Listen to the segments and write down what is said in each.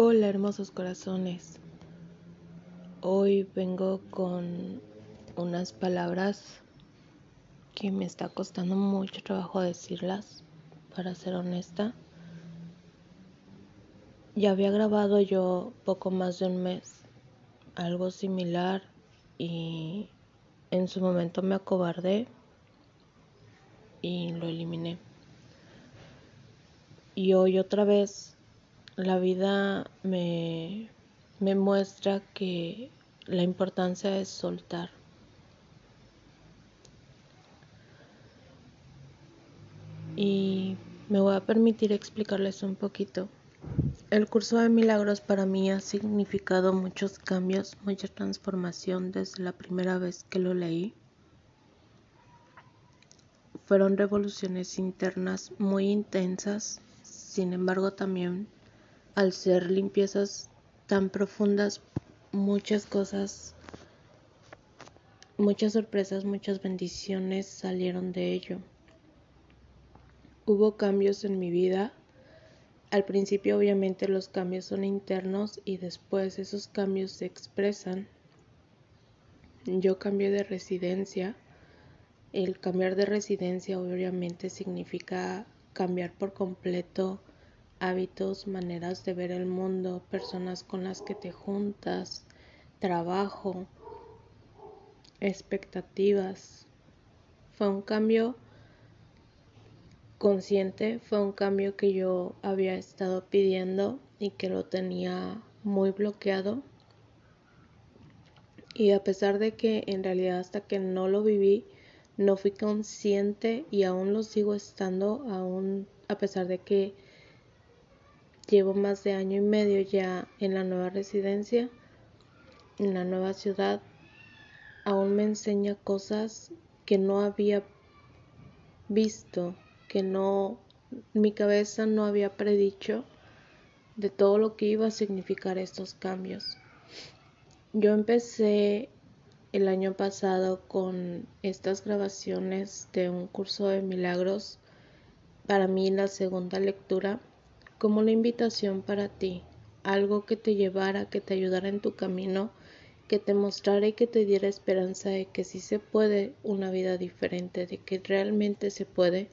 Hola hermosos corazones. Hoy vengo con unas palabras que me está costando mucho trabajo decirlas, para ser honesta. Ya había grabado yo poco más de un mes algo similar y en su momento me acobardé y lo eliminé. Y hoy otra vez la vida me, me muestra que la importancia es soltar. Y me voy a permitir explicarles un poquito. El curso de milagros para mí ha significado muchos cambios, mucha transformación desde la primera vez que lo leí. Fueron revoluciones internas muy intensas, sin embargo también al ser limpiezas tan profundas, muchas cosas, muchas sorpresas, muchas bendiciones salieron de ello. Hubo cambios en mi vida. Al principio obviamente los cambios son internos y después esos cambios se expresan. Yo cambié de residencia. El cambiar de residencia obviamente significa cambiar por completo hábitos, maneras de ver el mundo, personas con las que te juntas, trabajo, expectativas. Fue un cambio consciente, fue un cambio que yo había estado pidiendo y que lo tenía muy bloqueado. Y a pesar de que en realidad hasta que no lo viví, no fui consciente y aún lo sigo estando, aún a pesar de que Llevo más de año y medio ya en la nueva residencia, en la nueva ciudad. Aún me enseña cosas que no había visto, que no, mi cabeza no había predicho de todo lo que iba a significar estos cambios. Yo empecé el año pasado con estas grabaciones de un curso de milagros. Para mí la segunda lectura como una invitación para ti, algo que te llevara, que te ayudara en tu camino, que te mostrara y que te diera esperanza de que sí se puede una vida diferente, de que realmente se puede,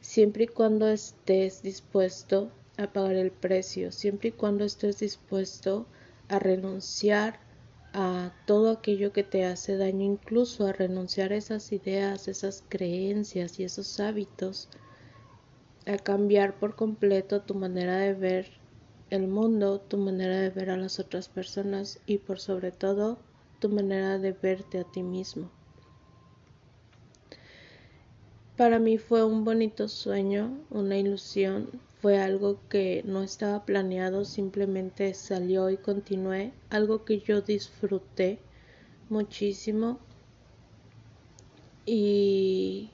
siempre y cuando estés dispuesto a pagar el precio, siempre y cuando estés dispuesto a renunciar a todo aquello que te hace daño, incluso a renunciar a esas ideas, esas creencias y esos hábitos a cambiar por completo tu manera de ver el mundo, tu manera de ver a las otras personas y por sobre todo tu manera de verte a ti mismo. Para mí fue un bonito sueño, una ilusión, fue algo que no estaba planeado, simplemente salió y continué, algo que yo disfruté muchísimo y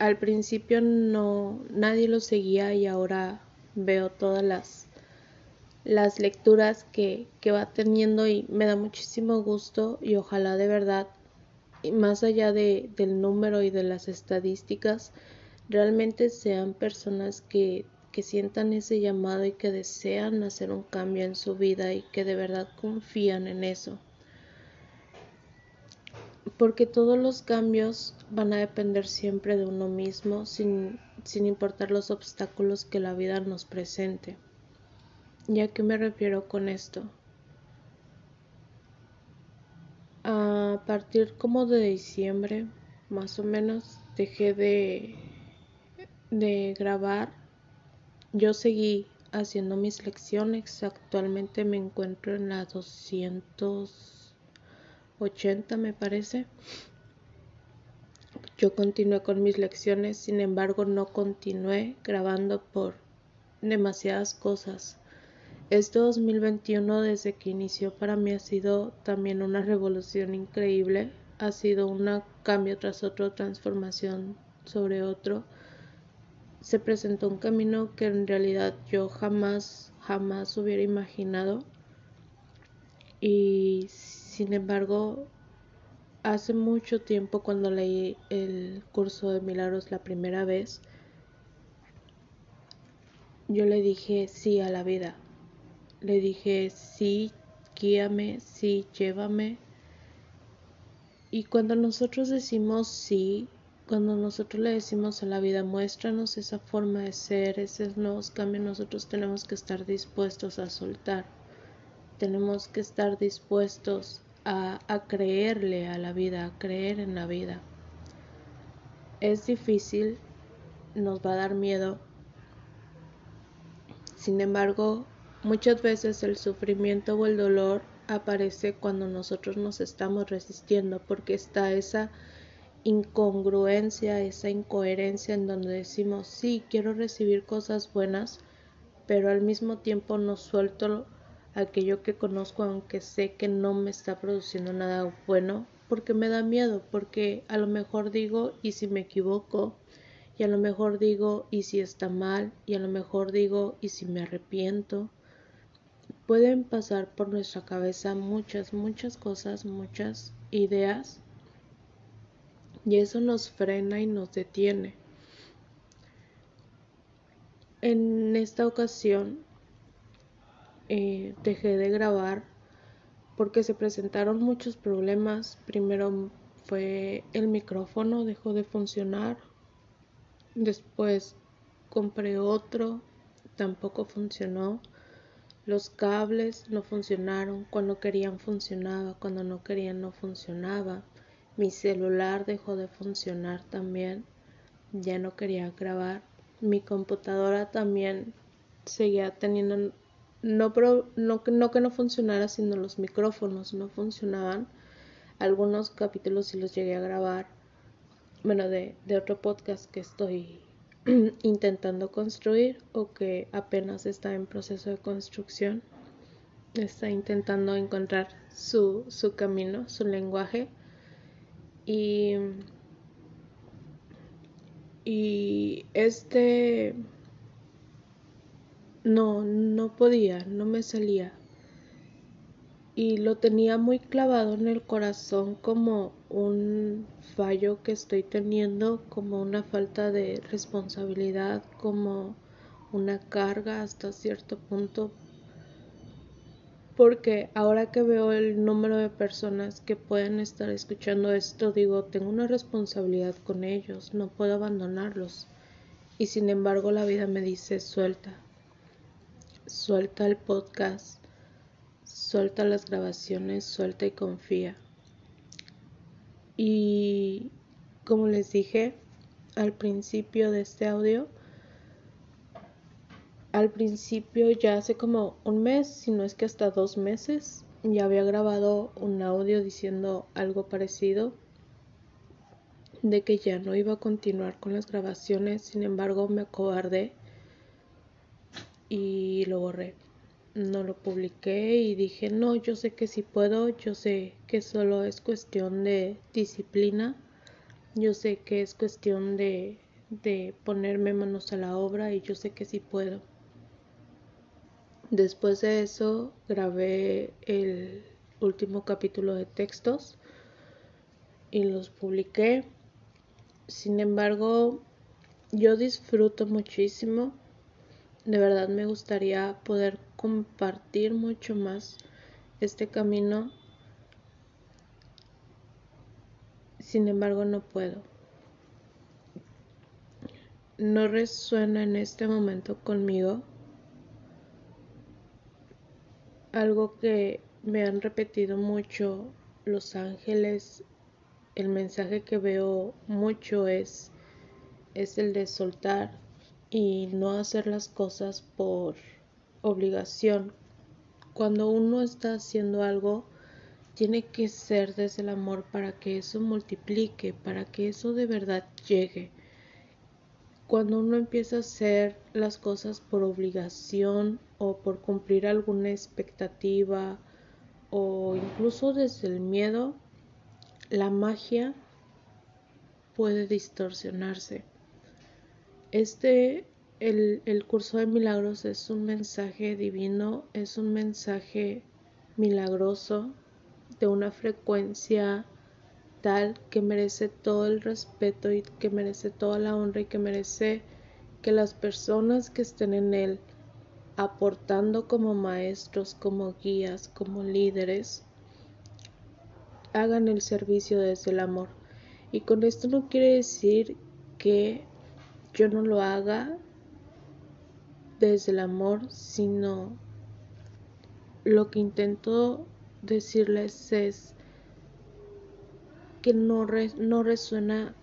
al principio no nadie lo seguía y ahora veo todas las las lecturas que, que va teniendo y me da muchísimo gusto y ojalá de verdad más allá de, del número y de las estadísticas realmente sean personas que, que sientan ese llamado y que desean hacer un cambio en su vida y que de verdad confían en eso porque todos los cambios van a depender siempre de uno mismo sin, sin importar los obstáculos que la vida nos presente. ¿Y a qué me refiero con esto? A partir como de diciembre, más o menos, dejé de, de grabar. Yo seguí haciendo mis lecciones. Actualmente me encuentro en la 200 80 me parece. Yo continué con mis lecciones, sin embargo no continué grabando por demasiadas cosas. Este 2021 desde que inició para mí ha sido también una revolución increíble, ha sido un cambio tras otro, transformación sobre otro. Se presentó un camino que en realidad yo jamás, jamás hubiera imaginado. Y sin embargo, hace mucho tiempo cuando leí el curso de milagros la primera vez, yo le dije sí a la vida. le dije, sí, guíame, sí, llévame. Y cuando nosotros decimos sí, cuando nosotros le decimos a la vida, muéstranos esa forma de ser, esos nuevos cambios, nosotros tenemos que estar dispuestos a soltar. Tenemos que estar dispuestos a, creerle a la vida, a creer en la vida. Es difícil, nos va a dar miedo. Sin embargo, muchas veces el sufrimiento o el dolor aparece cuando nosotros nos estamos resistiendo porque está esa incongruencia, esa incoherencia en donde decimos, sí, quiero recibir cosas buenas, pero al mismo tiempo no suelto aquello que conozco aunque sé que no me está produciendo nada bueno porque me da miedo, porque a lo mejor digo, y si me equivoco, y a lo mejor digo, y si está mal, y a lo mejor digo, y si me arrepiento. Pueden pasar por nuestra cabeza muchas, muchas cosas, muchas ideas, y eso nos frena y nos detiene. En esta ocasión eh, dejé de grabar porque se presentaron muchos problemas. Primero fue el micrófono, dejó de funcionar. Después compré otro, tampoco funcionó. Los cables no funcionaron, cuando querían funcionaba, cuando no querían no funcionaba. Mi celular dejó de funcionar también, ya no quería grabar. Mi computadora también seguía teniendo no, no, no que no funcionara, sino los micrófonos no funcionaban. Algunos capítulos sí los llegué a grabar, bueno, de, de otro podcast que estoy intentando construir o que apenas está en proceso de construcción. Está intentando encontrar su, su camino, su lenguaje. Y, y este no, no podía, no me salía. Y lo tenía muy clavado en el corazón como un fallo que estoy teniendo, como una falta de responsabilidad, como una carga hasta cierto punto. Porque ahora que veo el número de personas que pueden estar escuchando esto, digo, tengo una responsabilidad con ellos, no puedo abandonarlos. Y sin embargo la vida me dice, suelta, Suelta el podcast, suelta las grabaciones, suelta y confía. Y como les dije al principio de este audio, al principio ya hace como un mes, si no es que hasta dos meses, ya había grabado un audio diciendo algo parecido de que ya no iba a continuar con las grabaciones, sin embargo me acobardé y lo borré. No lo publiqué y dije, no, yo sé que sí puedo, yo sé que solo es cuestión de disciplina, yo sé que es cuestión de, de ponerme manos a la obra y yo sé que sí puedo. Después de eso grabé el último capítulo de textos y los publiqué. Sin embargo, yo disfruto muchísimo de verdad me gustaría poder compartir mucho más este camino. Sin embargo, no puedo. No resuena en este momento conmigo algo que me han repetido mucho los ángeles. El mensaje que veo mucho es, es el de soltar, y no hacer las cosas por obligación. Cuando uno está haciendo algo, tiene que ser desde el amor para que eso multiplique, para que eso de verdad llegue. Cuando uno empieza a hacer las cosas por obligación o por cumplir alguna expectativa o incluso desde el miedo, la magia puede distorsionarse. Este, el, el curso de milagros es un mensaje divino, es un mensaje milagroso de una frecuencia tal que merece todo el respeto y que merece toda la honra y que merece que las personas que estén en él aportando como maestros, como guías, como líderes, hagan el servicio desde el amor. Y con esto no quiere decir que yo no lo haga desde el amor, sino lo que intento decirles es que no, no resuena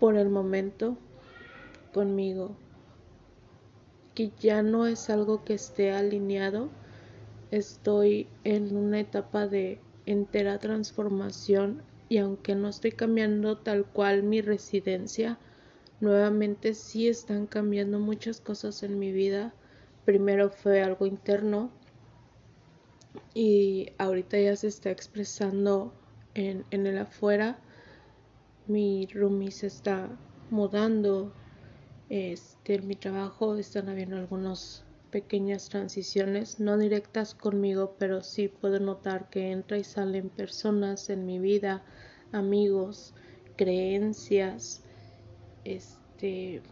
por el momento conmigo, que ya no es algo que esté alineado, estoy en una etapa de entera transformación y aunque no estoy cambiando tal cual mi residencia, nuevamente sí están cambiando muchas cosas en mi vida. Primero fue algo interno y ahorita ya se está expresando en, en el afuera. Mi roomie se está mudando. Este, en mi trabajo están habiendo algunas pequeñas transiciones, no directas conmigo, pero sí puedo notar que entra y salen personas en mi vida, amigos, creencias, este,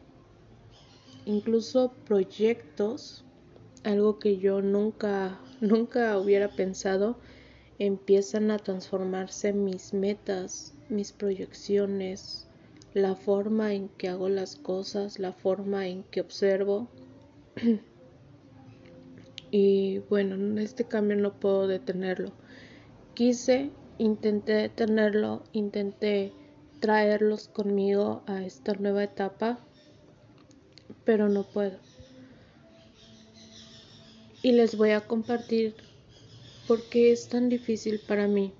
incluso proyectos, algo que yo nunca, nunca hubiera pensado, empiezan a transformarse mis metas, mis proyecciones, la forma en que hago las cosas, la forma en que observo. y bueno, en este cambio no puedo detenerlo. Quise, intenté detenerlo, intenté traerlos conmigo a esta nueva etapa, pero no puedo. Y les voy a compartir por qué es tan difícil para mí.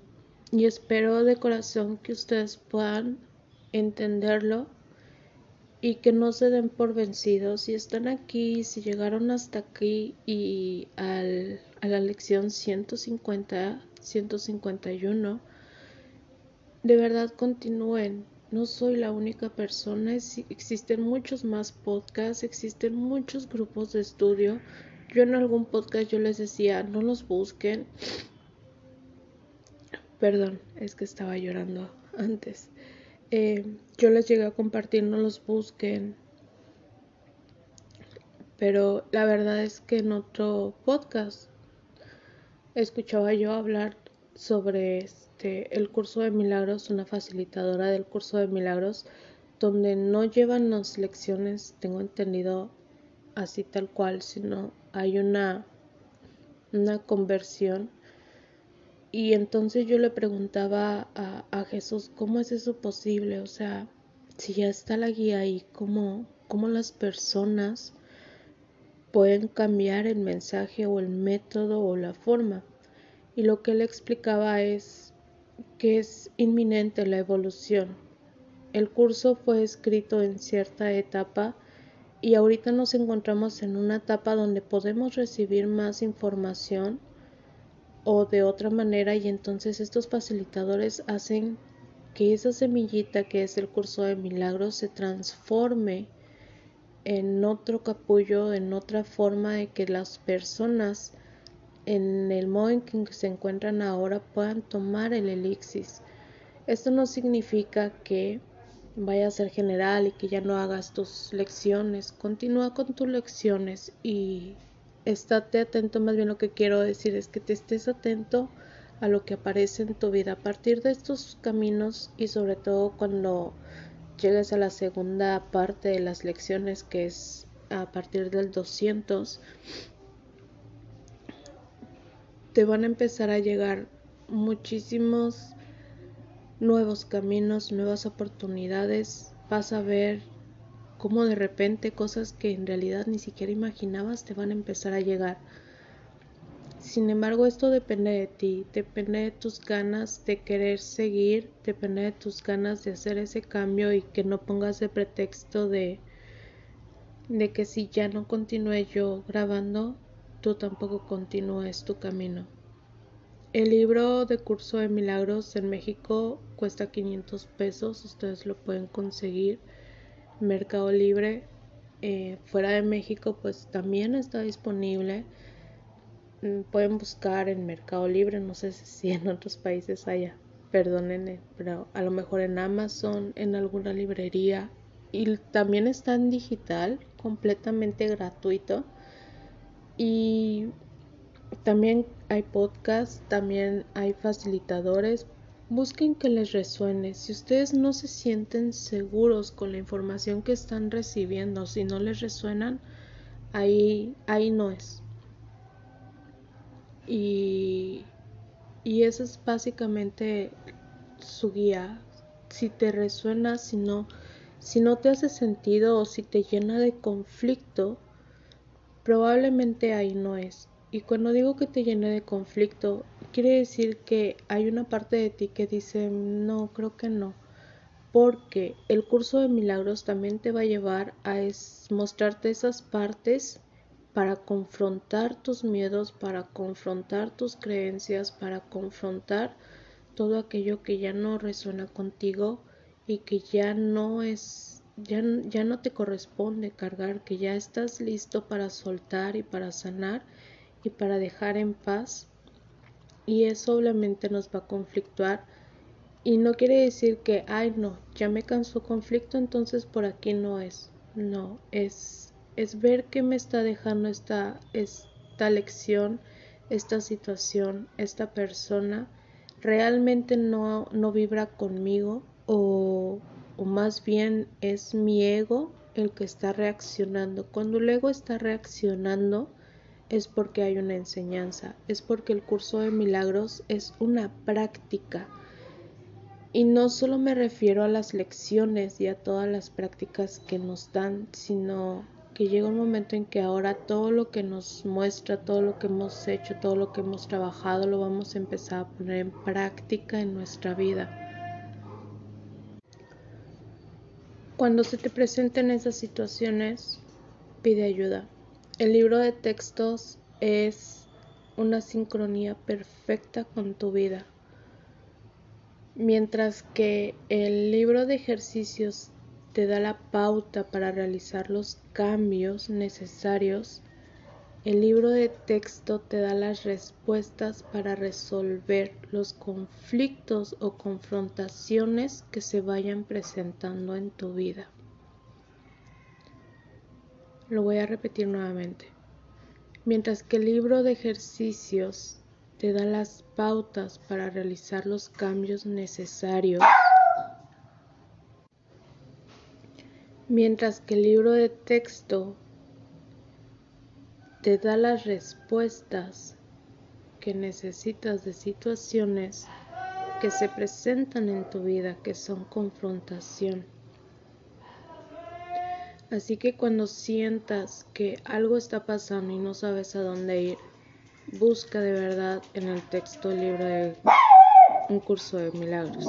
Y espero de corazón que ustedes puedan entenderlo y que no se den por vencidos. Si están aquí, si llegaron hasta aquí y al, a la lección 150, 151, de verdad continúen. No soy la única persona, existen muchos más podcasts, existen muchos grupos de estudio. Yo en algún podcast yo les decía, no los busquen. Perdón, es que estaba llorando antes. Eh, yo les llegué a compartir, no los busquen. Pero la verdad es que en otro podcast escuchaba yo hablar sobre este, el curso de milagros, una facilitadora del curso de milagros, donde no llevan las lecciones, tengo entendido así tal cual, sino hay una, una conversión. Y entonces yo le preguntaba a, a, Jesús, ¿cómo es eso posible? O sea, si ya está la guía ahí, ¿cómo, cómo las personas pueden cambiar el mensaje o el método o la forma? y lo que él explicaba es que es inminente la evolución. El curso fue escrito en cierta etapa y ahorita nos encontramos en una etapa donde podemos recibir más información o de otra manera y entonces estos facilitadores hacen que esa semillita que es el curso de milagros se transforme en otro capullo, en otra forma de que las personas en el modo en que se encuentran ahora puedan tomar el elixir. Esto no significa que vaya a ser general y que ya no hagas tus lecciones. Continúa con tus lecciones y estate atento. Más bien lo que quiero decir es que te estés atento a lo que aparece en tu vida a partir de estos caminos y sobre todo cuando llegues a la segunda parte de las lecciones que es a partir del 200 te van a empezar a llegar muchísimos nuevos caminos, nuevas oportunidades. Vas a ver cómo de repente cosas que en realidad ni siquiera imaginabas te van a empezar a llegar. Sin embargo, esto depende de ti, depende de tus ganas de querer seguir, depende de tus ganas de hacer ese cambio y que no pongas de pretexto de de que si ya no continúe yo grabando, tú tampoco continúes tu camino. El libro de curso de milagros en México cuesta 500 pesos, ustedes lo pueden conseguir. Mercado Libre, eh, fuera de México, pues también está disponible. Mm, pueden buscar en Mercado Libre, no sé si en otros países haya, perdónenme, pero a lo mejor en Amazon, en alguna librería. Y también está en digital, completamente gratuito Y también hay podcasts, también hay facilitadores. Busquen que les resuene. Si ustedes no se sienten seguros con la información que están recibiendo, si no les resuenan, ahí, ahí no es. Y, y esa es básicamente su guía. Si te resuena, si no, si no te hace sentido o si te llena de conflicto, probablemente ahí no es. Y cuando digo que te llene de conflicto, quiere decir que hay una parte de ti que dice, no, creo que no. Porque el curso de milagros también te va a llevar a mostrarte esas partes para confrontar tus miedos, para confrontar tus creencias, para confrontar todo aquello que ya no resuena contigo y que ya no es ya, ya no te corresponde cargar, que ya estás listo para soltar y para sanar y para dejar en paz. Y eso obviamente nos va a conflictuar. Y no quiere decir que ay no ya me cansó conflicto entonces por aquí no es no es es ver qué me está dejando esta esta lección esta situación esta persona. Realmente no no vibra conmigo o, o más bien es mi ego el que está reaccionando cuando el ego está reaccionando es porque hay una enseñanza, es porque el curso de milagros es una práctica. Y no solo me refiero a las lecciones y a todas las prácticas que nos dan, sino que llega un momento en que ahora todo lo que nos muestra, todo lo que hemos hecho, todo lo que hemos trabajado, lo vamos a empezar a poner en práctica en nuestra vida. Cuando se te presenten esas situaciones, pide ayuda. El libro de textos es una sincronía perfecta con tu vida. Mientras que el libro de ejercicios te da la pauta para realizar los cambios necesarios, el libro de texto te da las respuestas para resolver los conflictos o confrontaciones que se vayan presentando en tu vida. Lo voy a repetir nuevamente. Mientras que el libro de ejercicios te da las pautas para realizar los cambios necesarios, mientras que el libro de texto te da las respuestas que necesitas de situaciones que se presentan en tu vida, que son confrontación. Así que cuando sientas que algo está pasando y no sabes a dónde ir, busca de verdad en el texto el libro de un curso de milagros.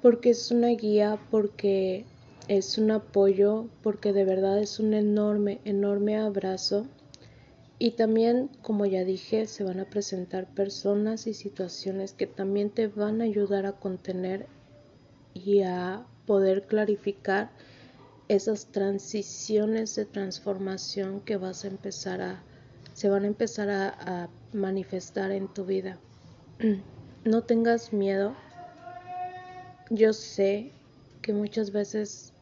Porque es una guía, porque es un apoyo, porque de verdad es un enorme, enorme abrazo. Y también, como ya dije, se van a presentar personas y situaciones que también te van a ayudar a contener y a poder clarificar esas transiciones de transformación que vas a empezar a, se van a empezar a, a manifestar en tu vida. No tengas miedo. Yo sé que muchas veces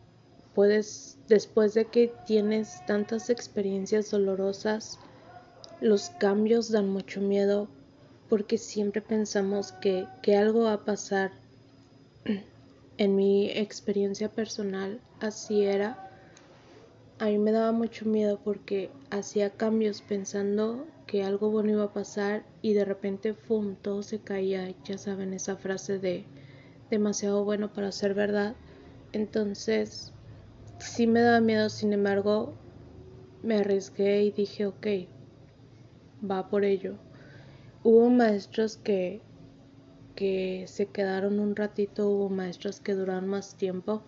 puedes, después de que tienes tantas experiencias dolorosas, los cambios dan mucho miedo porque siempre pensamos que, que algo va a pasar en mi experiencia personal así era. A mí me daba mucho miedo porque hacía cambios pensando que algo bueno iba a pasar y de repente, ¡fum!, todo se caía. Ya saben esa frase de demasiado bueno para ser verdad. Entonces, sí me daba miedo, sin embargo, me arriesgué y dije, ok, va por ello. Hubo maestros que que se quedaron un ratito, hubo maestros que duraron más tiempo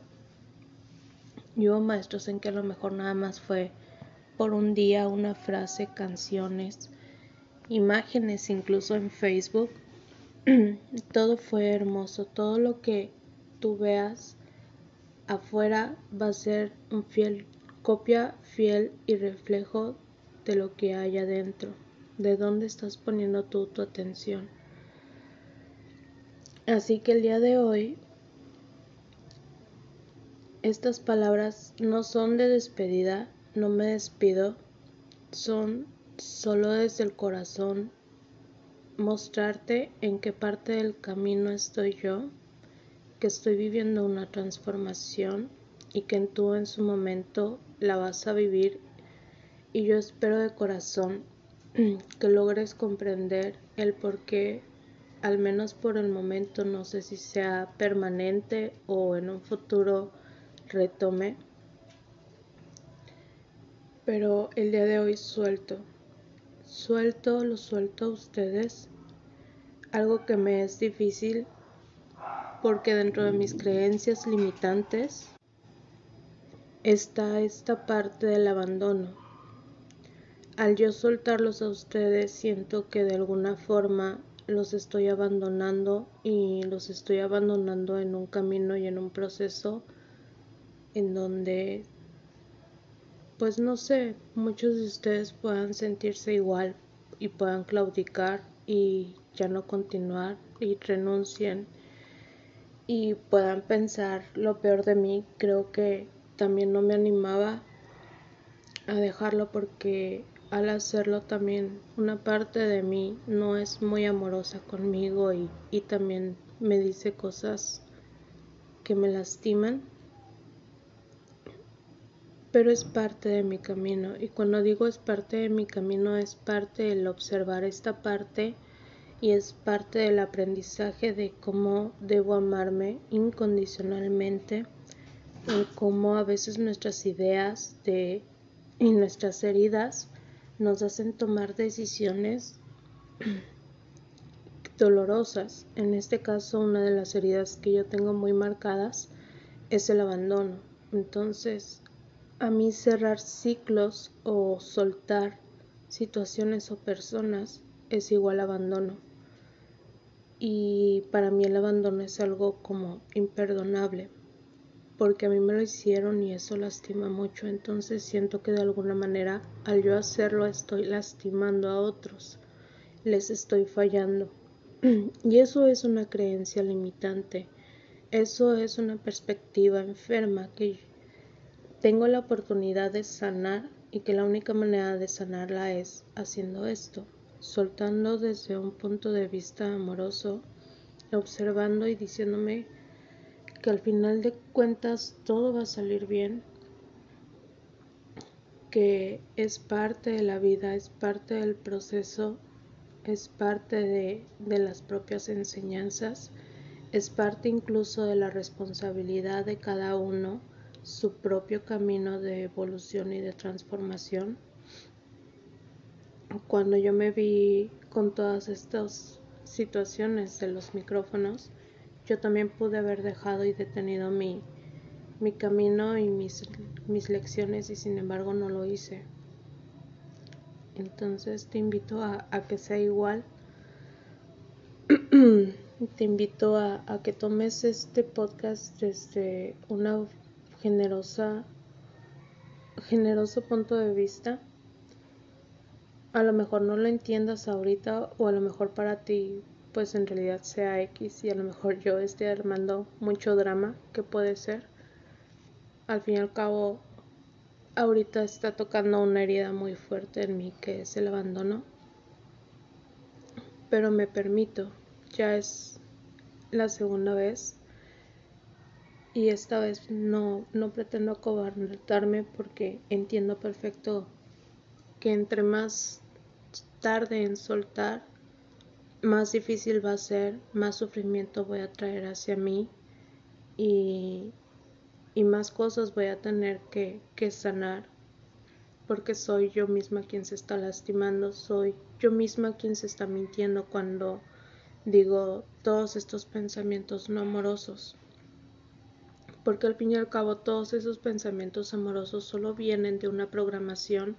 y hubo maestros en que a lo mejor nada más fue por un día una frase, canciones, imágenes incluso en Facebook. todo fue hermoso, todo lo que tú veas afuera va a ser un fiel copia fiel y reflejo de lo que hay adentro, de dónde estás poniendo tú tu atención. Así que el día de hoy estas palabras no son de despedida, no me despido, son solo desde el corazón mostrarte en qué parte del camino estoy yo, que estoy viviendo una transformación y que tú en su momento la vas a vivir. Y yo espero de corazón que logres comprender el por qué, al menos por el momento, no sé si sea permanente o en un futuro retome, pero el día de hoy suelto, suelto, lo suelto a ustedes, algo que me es difícil porque dentro de mis creencias limitantes está esta parte del abandono. Al yo soltarlos a ustedes, siento que de alguna forma los estoy abandonando y los estoy abandonando en un camino y en un proceso en donde, pues no sé, muchos de ustedes puedan sentirse igual y puedan claudicar y ya no continuar y renuncien y puedan pensar lo peor de mí. Creo que también no me animaba a dejarlo porque al hacerlo también una parte de mí no es muy amorosa conmigo y, y también me dice cosas que me lastiman pero es parte de mi camino y cuando digo es parte de mi camino es parte el observar esta parte y es parte del aprendizaje de cómo debo amarme incondicionalmente y cómo a veces nuestras ideas de y nuestras heridas nos hacen tomar decisiones dolorosas. En este caso, una de las heridas que yo tengo muy marcadas es el abandono. Entonces, a mí cerrar ciclos o soltar situaciones o personas es igual abandono. Y para mí el abandono es algo como imperdonable porque a mí me lo hicieron y eso lastima mucho, entonces siento que de alguna manera al yo hacerlo estoy lastimando a otros, les estoy fallando. Y eso es una creencia limitante, eso es una perspectiva enferma que tengo la oportunidad de sanar y que la única manera de sanarla es haciendo esto, soltando desde un punto de vista amoroso, observando y diciéndome que al final de cuentas todo va a salir bien, que es parte de la vida, es parte del proceso, es parte de, de las propias enseñanzas, es parte incluso de la responsabilidad de cada uno, su propio camino de evolución y de transformación. Cuando yo me vi con todas estas situaciones de los micrófonos, yo también pude haber dejado y detenido mi, mi camino y mis, mis lecciones y sin embargo no lo hice. Entonces te invito a, a que sea igual. te invito a, a, que tomes este podcast desde una generosa generoso punto de vista. A lo mejor no lo entiendas ahorita o a lo mejor para ti pues en realidad sea X y a lo mejor yo esté armando mucho drama que puede ser. Al fin y al cabo, ahorita está tocando una herida muy fuerte en mí que es el abandono. Pero me permito, ya es la segunda vez y esta vez no, no pretendo cobardarme porque entiendo perfecto que entre más tarde en soltar más difícil va a ser, más sufrimiento voy a traer hacia mí y, y más cosas voy a tener que, que sanar porque soy yo misma quien se está lastimando, soy yo misma quien se está mintiendo cuando digo todos estos pensamientos no amorosos. Porque al fin y al cabo todos esos pensamientos amorosos solo vienen de una programación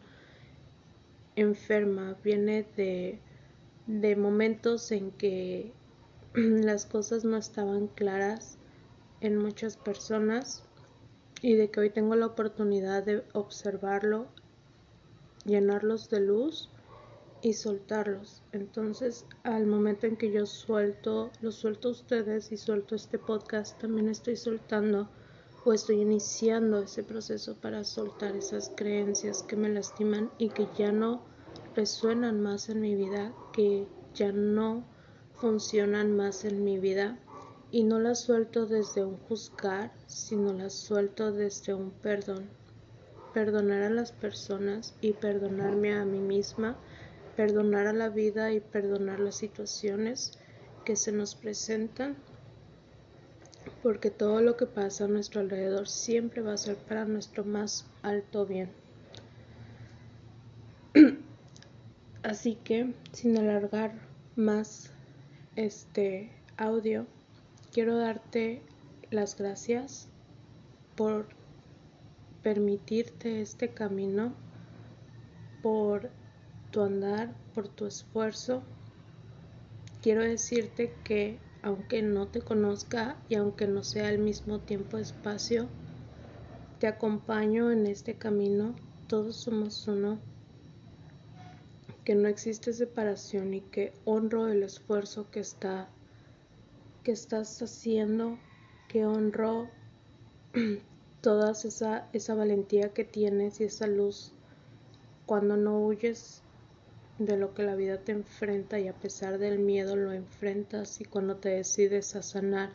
enferma, viene de de momentos en que las cosas no estaban claras en muchas personas y de que hoy tengo la oportunidad de observarlo, llenarlos de luz y soltarlos. Entonces, al momento en que yo suelto, los suelto a ustedes y suelto este podcast, también estoy soltando o estoy iniciando ese proceso para soltar esas creencias que me lastiman y que ya no resuenan más en mi vida, que ya no funcionan más en mi vida. Y no las suelto desde un juzgar, sino las suelto desde un perdón. Perdonar a las personas y perdonarme a mí misma, perdonar a la vida y perdonar las situaciones que se nos presentan, porque todo lo que pasa a nuestro alrededor siempre va a ser para nuestro más alto bien. Así que, sin alargar más este audio, quiero darte las gracias por permitirte este camino, por tu andar, por tu esfuerzo. Quiero decirte que aunque no te conozca y aunque no sea al mismo tiempo espacio, te acompaño en este camino, todos somos uno, que no existe separación y que honro el esfuerzo que está que estás haciendo, que honro toda esa, esa valentía que tienes y esa luz. Cuando no huyes de lo que la vida te enfrenta y a pesar del miedo lo enfrentas y cuando te decides a sanar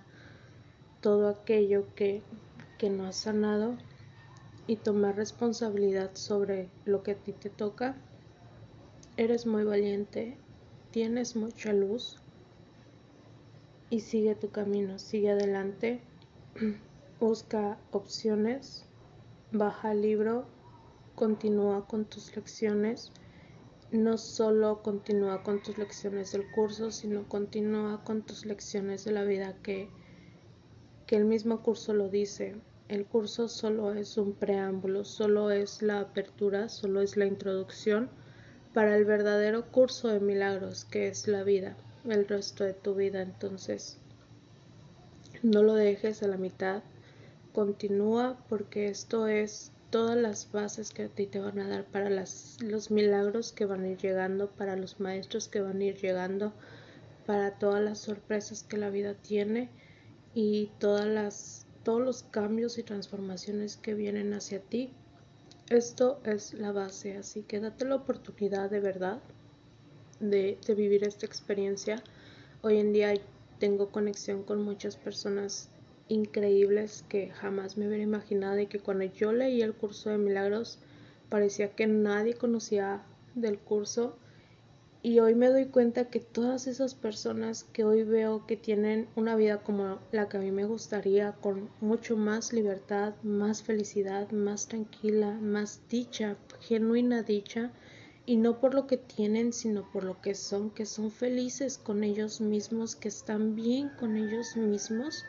todo aquello que, que no has sanado y tomar responsabilidad sobre lo que a ti te toca, eres muy valiente, tienes mucha luz y sigue tu camino, sigue adelante, busca opciones, baja el libro, continúa con tus lecciones, no solo continúa con tus lecciones del curso, sino continúa con tus lecciones de la vida que, que el mismo curso lo dice. El curso solo es un preámbulo, solo es la apertura, solo es la introducción para el verdadero curso de milagros que es la vida el resto de tu vida. Entonces, no lo dejes a la mitad. Continúa porque esto es todas las bases que a ti te van a dar para las, los milagros que van a ir llegando, para los maestros que van a ir llegando, para todas las sorpresas que la vida tiene y todas las, todos los cambios y transformaciones que vienen hacia ti. Esto es la base, así que date la oportunidad de verdad de, vivir esta experiencia. Hoy en día tengo conexión con muchas personas increíbles que jamás me hubiera imaginado y que cuando yo leí el curso de milagros parecía que nadie conocía del curso. Y hoy me doy cuenta que todas esas personas que hoy veo que tienen una vida como la que a mí me gustaría, con mucho más libertad, más felicidad, más tranquila, más dicha, genuina dicha, y no por lo que tienen, sino por lo que son, que son felices con ellos mismos, que están bien con ellos mismos,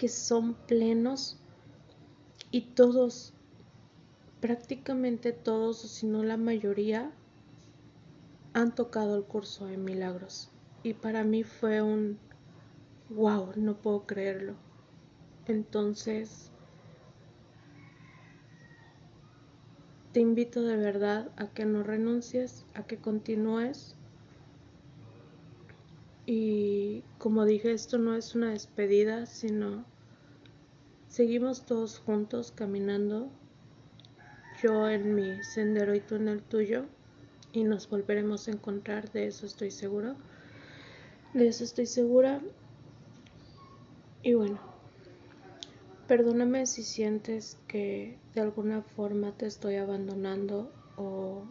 que son plenos y todos, prácticamente todos, o si no la mayoría, han tocado el curso de milagros. Y para mí fue un wow, no puedo creerlo. Entonces, Te invito de verdad a que no renuncies, a que continúes. Y como dije, esto no es una despedida, sino seguimos todos juntos caminando, yo en mi sendero y tú en el tuyo, y nos volveremos a encontrar, de eso estoy seguro. De eso estoy segura. Y bueno, Perdóname si sientes que de alguna forma te estoy abandonando o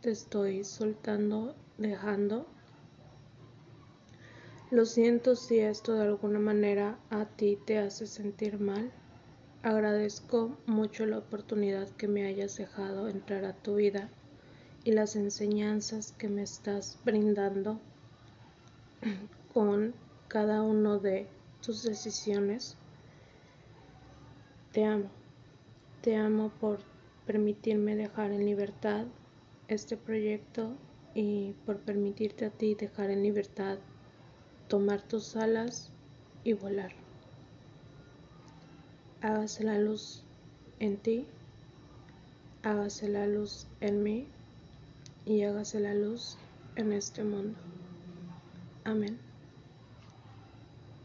te estoy soltando, dejando. Lo siento si esto de alguna manera a ti te hace sentir mal. Agradezco mucho la oportunidad que me hayas dejado entrar a tu vida y las enseñanzas que me estás brindando con cada uno de tus decisiones. Te amo, te amo por permitirme dejar en libertad este proyecto y por permitirte a ti dejar en libertad tomar tus alas y volar. Hágase la luz en ti, hágase la luz en mí y hágase la luz en este mundo. Amén.